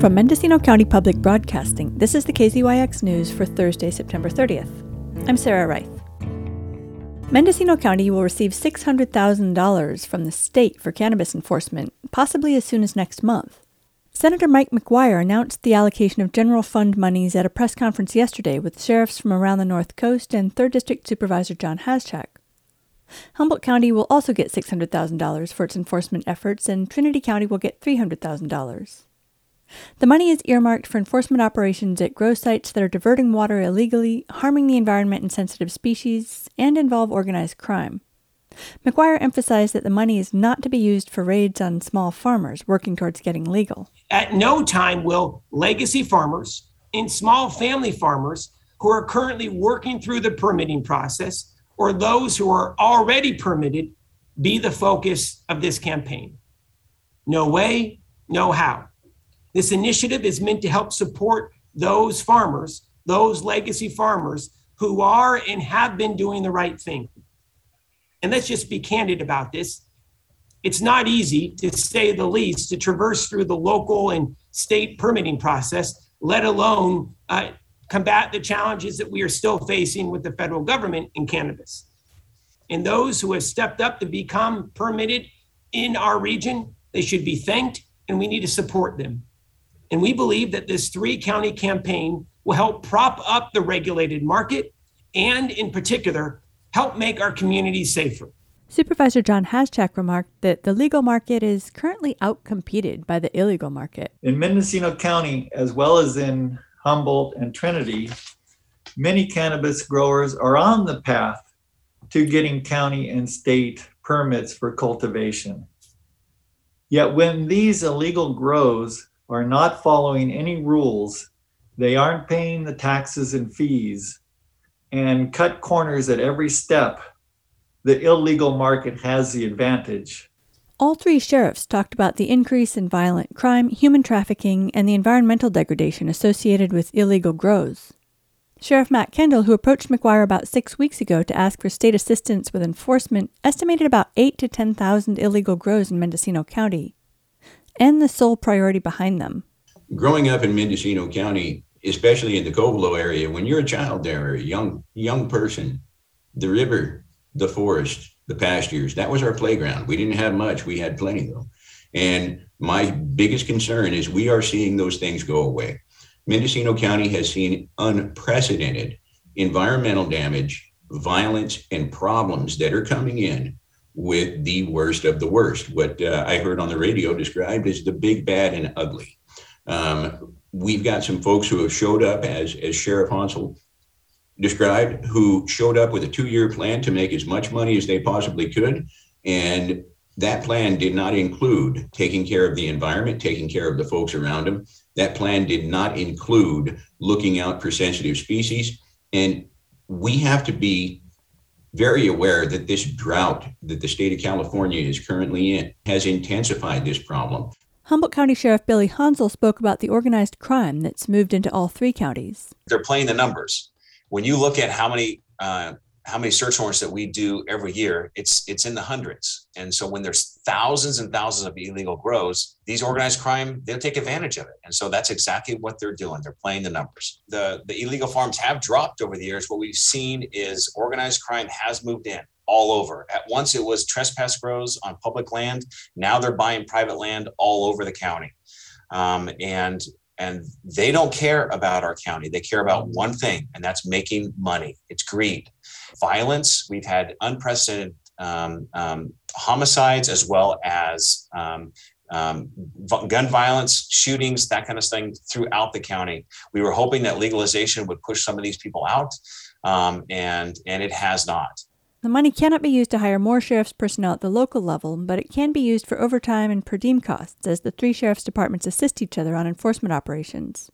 From Mendocino County Public Broadcasting, this is the KZYX News for Thursday, September 30th. I'm Sarah Reith. Mendocino County will receive $600,000 from the state for cannabis enforcement, possibly as soon as next month. Senator Mike McGuire announced the allocation of general fund monies at a press conference yesterday with sheriffs from around the North Coast and 3rd District Supervisor John Haschak. Humboldt County will also get $600,000 for its enforcement efforts, and Trinity County will get $300,000. The money is earmarked for enforcement operations at grow sites that are diverting water illegally, harming the environment and sensitive species, and involve organized crime. McGuire emphasized that the money is not to be used for raids on small farmers working towards getting legal. At no time will legacy farmers and small family farmers who are currently working through the permitting process or those who are already permitted be the focus of this campaign. No way, no how. This initiative is meant to help support those farmers, those legacy farmers who are and have been doing the right thing. And let's just be candid about this. It's not easy, to say the least, to traverse through the local and state permitting process, let alone uh, combat the challenges that we are still facing with the federal government in cannabis. And those who have stepped up to become permitted in our region, they should be thanked, and we need to support them. And we believe that this three county campaign will help prop up the regulated market and, in particular, help make our communities safer. Supervisor John Haschak remarked that the legal market is currently outcompeted by the illegal market. In Mendocino County, as well as in Humboldt and Trinity, many cannabis growers are on the path to getting county and state permits for cultivation. Yet when these illegal grows are not following any rules, they aren't paying the taxes and fees, and cut corners at every step, the illegal market has the advantage. All three sheriffs talked about the increase in violent crime, human trafficking, and the environmental degradation associated with illegal grows. Sheriff Matt Kendall, who approached McGuire about six weeks ago to ask for state assistance with enforcement, estimated about eight to 10,000 illegal grows in Mendocino County and the sole priority behind them. Growing up in Mendocino County, especially in the Covelo area, when you're a child there, or a young young person, the river, the forest, the pastures, that was our playground. We didn't have much, we had plenty though. And my biggest concern is we are seeing those things go away. Mendocino County has seen unprecedented environmental damage, violence, and problems that are coming in with the worst of the worst. What uh, I heard on the radio described as the big, bad, and ugly. Um, we've got some folks who have showed up, as as Sheriff Honsal described, who showed up with a two-year plan to make as much money as they possibly could, and that plan did not include taking care of the environment, taking care of the folks around them. That plan did not include looking out for sensitive species, and we have to be very aware that this drought that the state of California is currently in has intensified this problem. Humboldt County Sheriff Billy Honsal spoke about the organized crime that's moved into all three counties. They're playing the numbers. When you look at how many uh, how many search warrants that we do every year, it's it's in the hundreds. And so when there's thousands and thousands of illegal grows, these organized crime, they'll take advantage of it. And so that's exactly what they're doing. They're playing the numbers. The the illegal farms have dropped over the years. What we've seen is organized crime has moved in all over. At once it was trespass grows on public land. Now they're buying private land all over the county. Um, and and they don't care about our county. They care about one thing, and that's making money. It's greed violence. We've had unprecedented um, um, homicides as well as um, um, gun violence, shootings, that kind of thing throughout the county. We were hoping that legalization would push some of these people out, um, and and it has not. The money cannot be used to hire more sheriff's personnel at the local level, but it can be used for overtime and per diem costs as the three sheriff's departments assist each other on enforcement operations.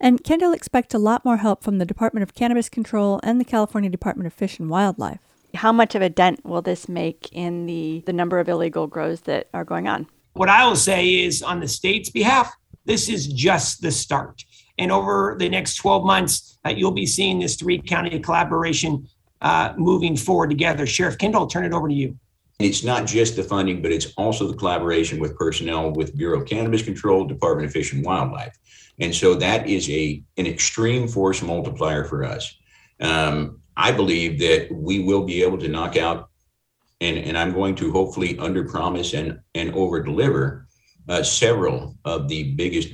And Kendall expects a lot more help from the Department of Cannabis Control and the California Department of Fish and Wildlife. How much of a dent will this make in the, the number of illegal grows that are going on? What I will say is, on the state's behalf, this is just the start. And over the next 12 months, uh, you'll be seeing this three county collaboration uh, moving forward together. Sheriff Kendall, I'll turn it over to you. It's not just the funding, but it's also the collaboration with personnel with Bureau of Cannabis Control, Department of Fish and Wildlife. And so that is a an extreme force multiplier for us. Um, I believe that we will be able to knock out, and, and I'm going to hopefully under promise and, and over deliver uh, several of the biggest,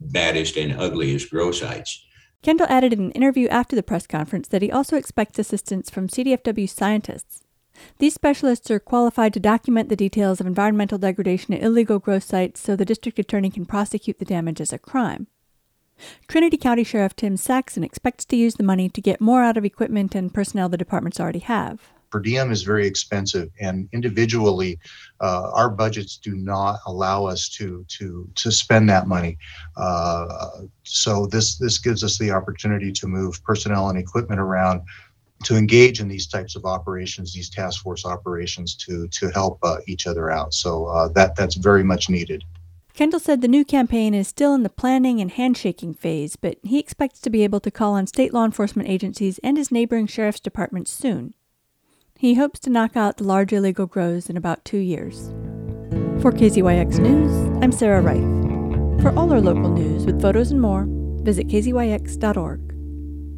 baddest, and ugliest grow sites. Kendall added in an interview after the press conference that he also expects assistance from CDFW scientists these specialists are qualified to document the details of environmental degradation at illegal growth sites so the district attorney can prosecute the damage as a crime. Trinity County Sheriff Tim Saxon expects to use the money to get more out of equipment and personnel the departments already have. Per diem is very expensive, and individually, uh, our budgets do not allow us to to to spend that money. Uh, so this this gives us the opportunity to move personnel and equipment around to engage in these types of operations, these task force operations, to to help uh, each other out. So uh, that that's very much needed. Kendall said the new campaign is still in the planning and handshaking phase, but he expects to be able to call on state law enforcement agencies and his neighboring sheriff's departments soon. He hopes to knock out the large illegal grows in about two years. For KZYX News, I'm Sarah Reith. For all our local news with photos and more, visit kzyx.org.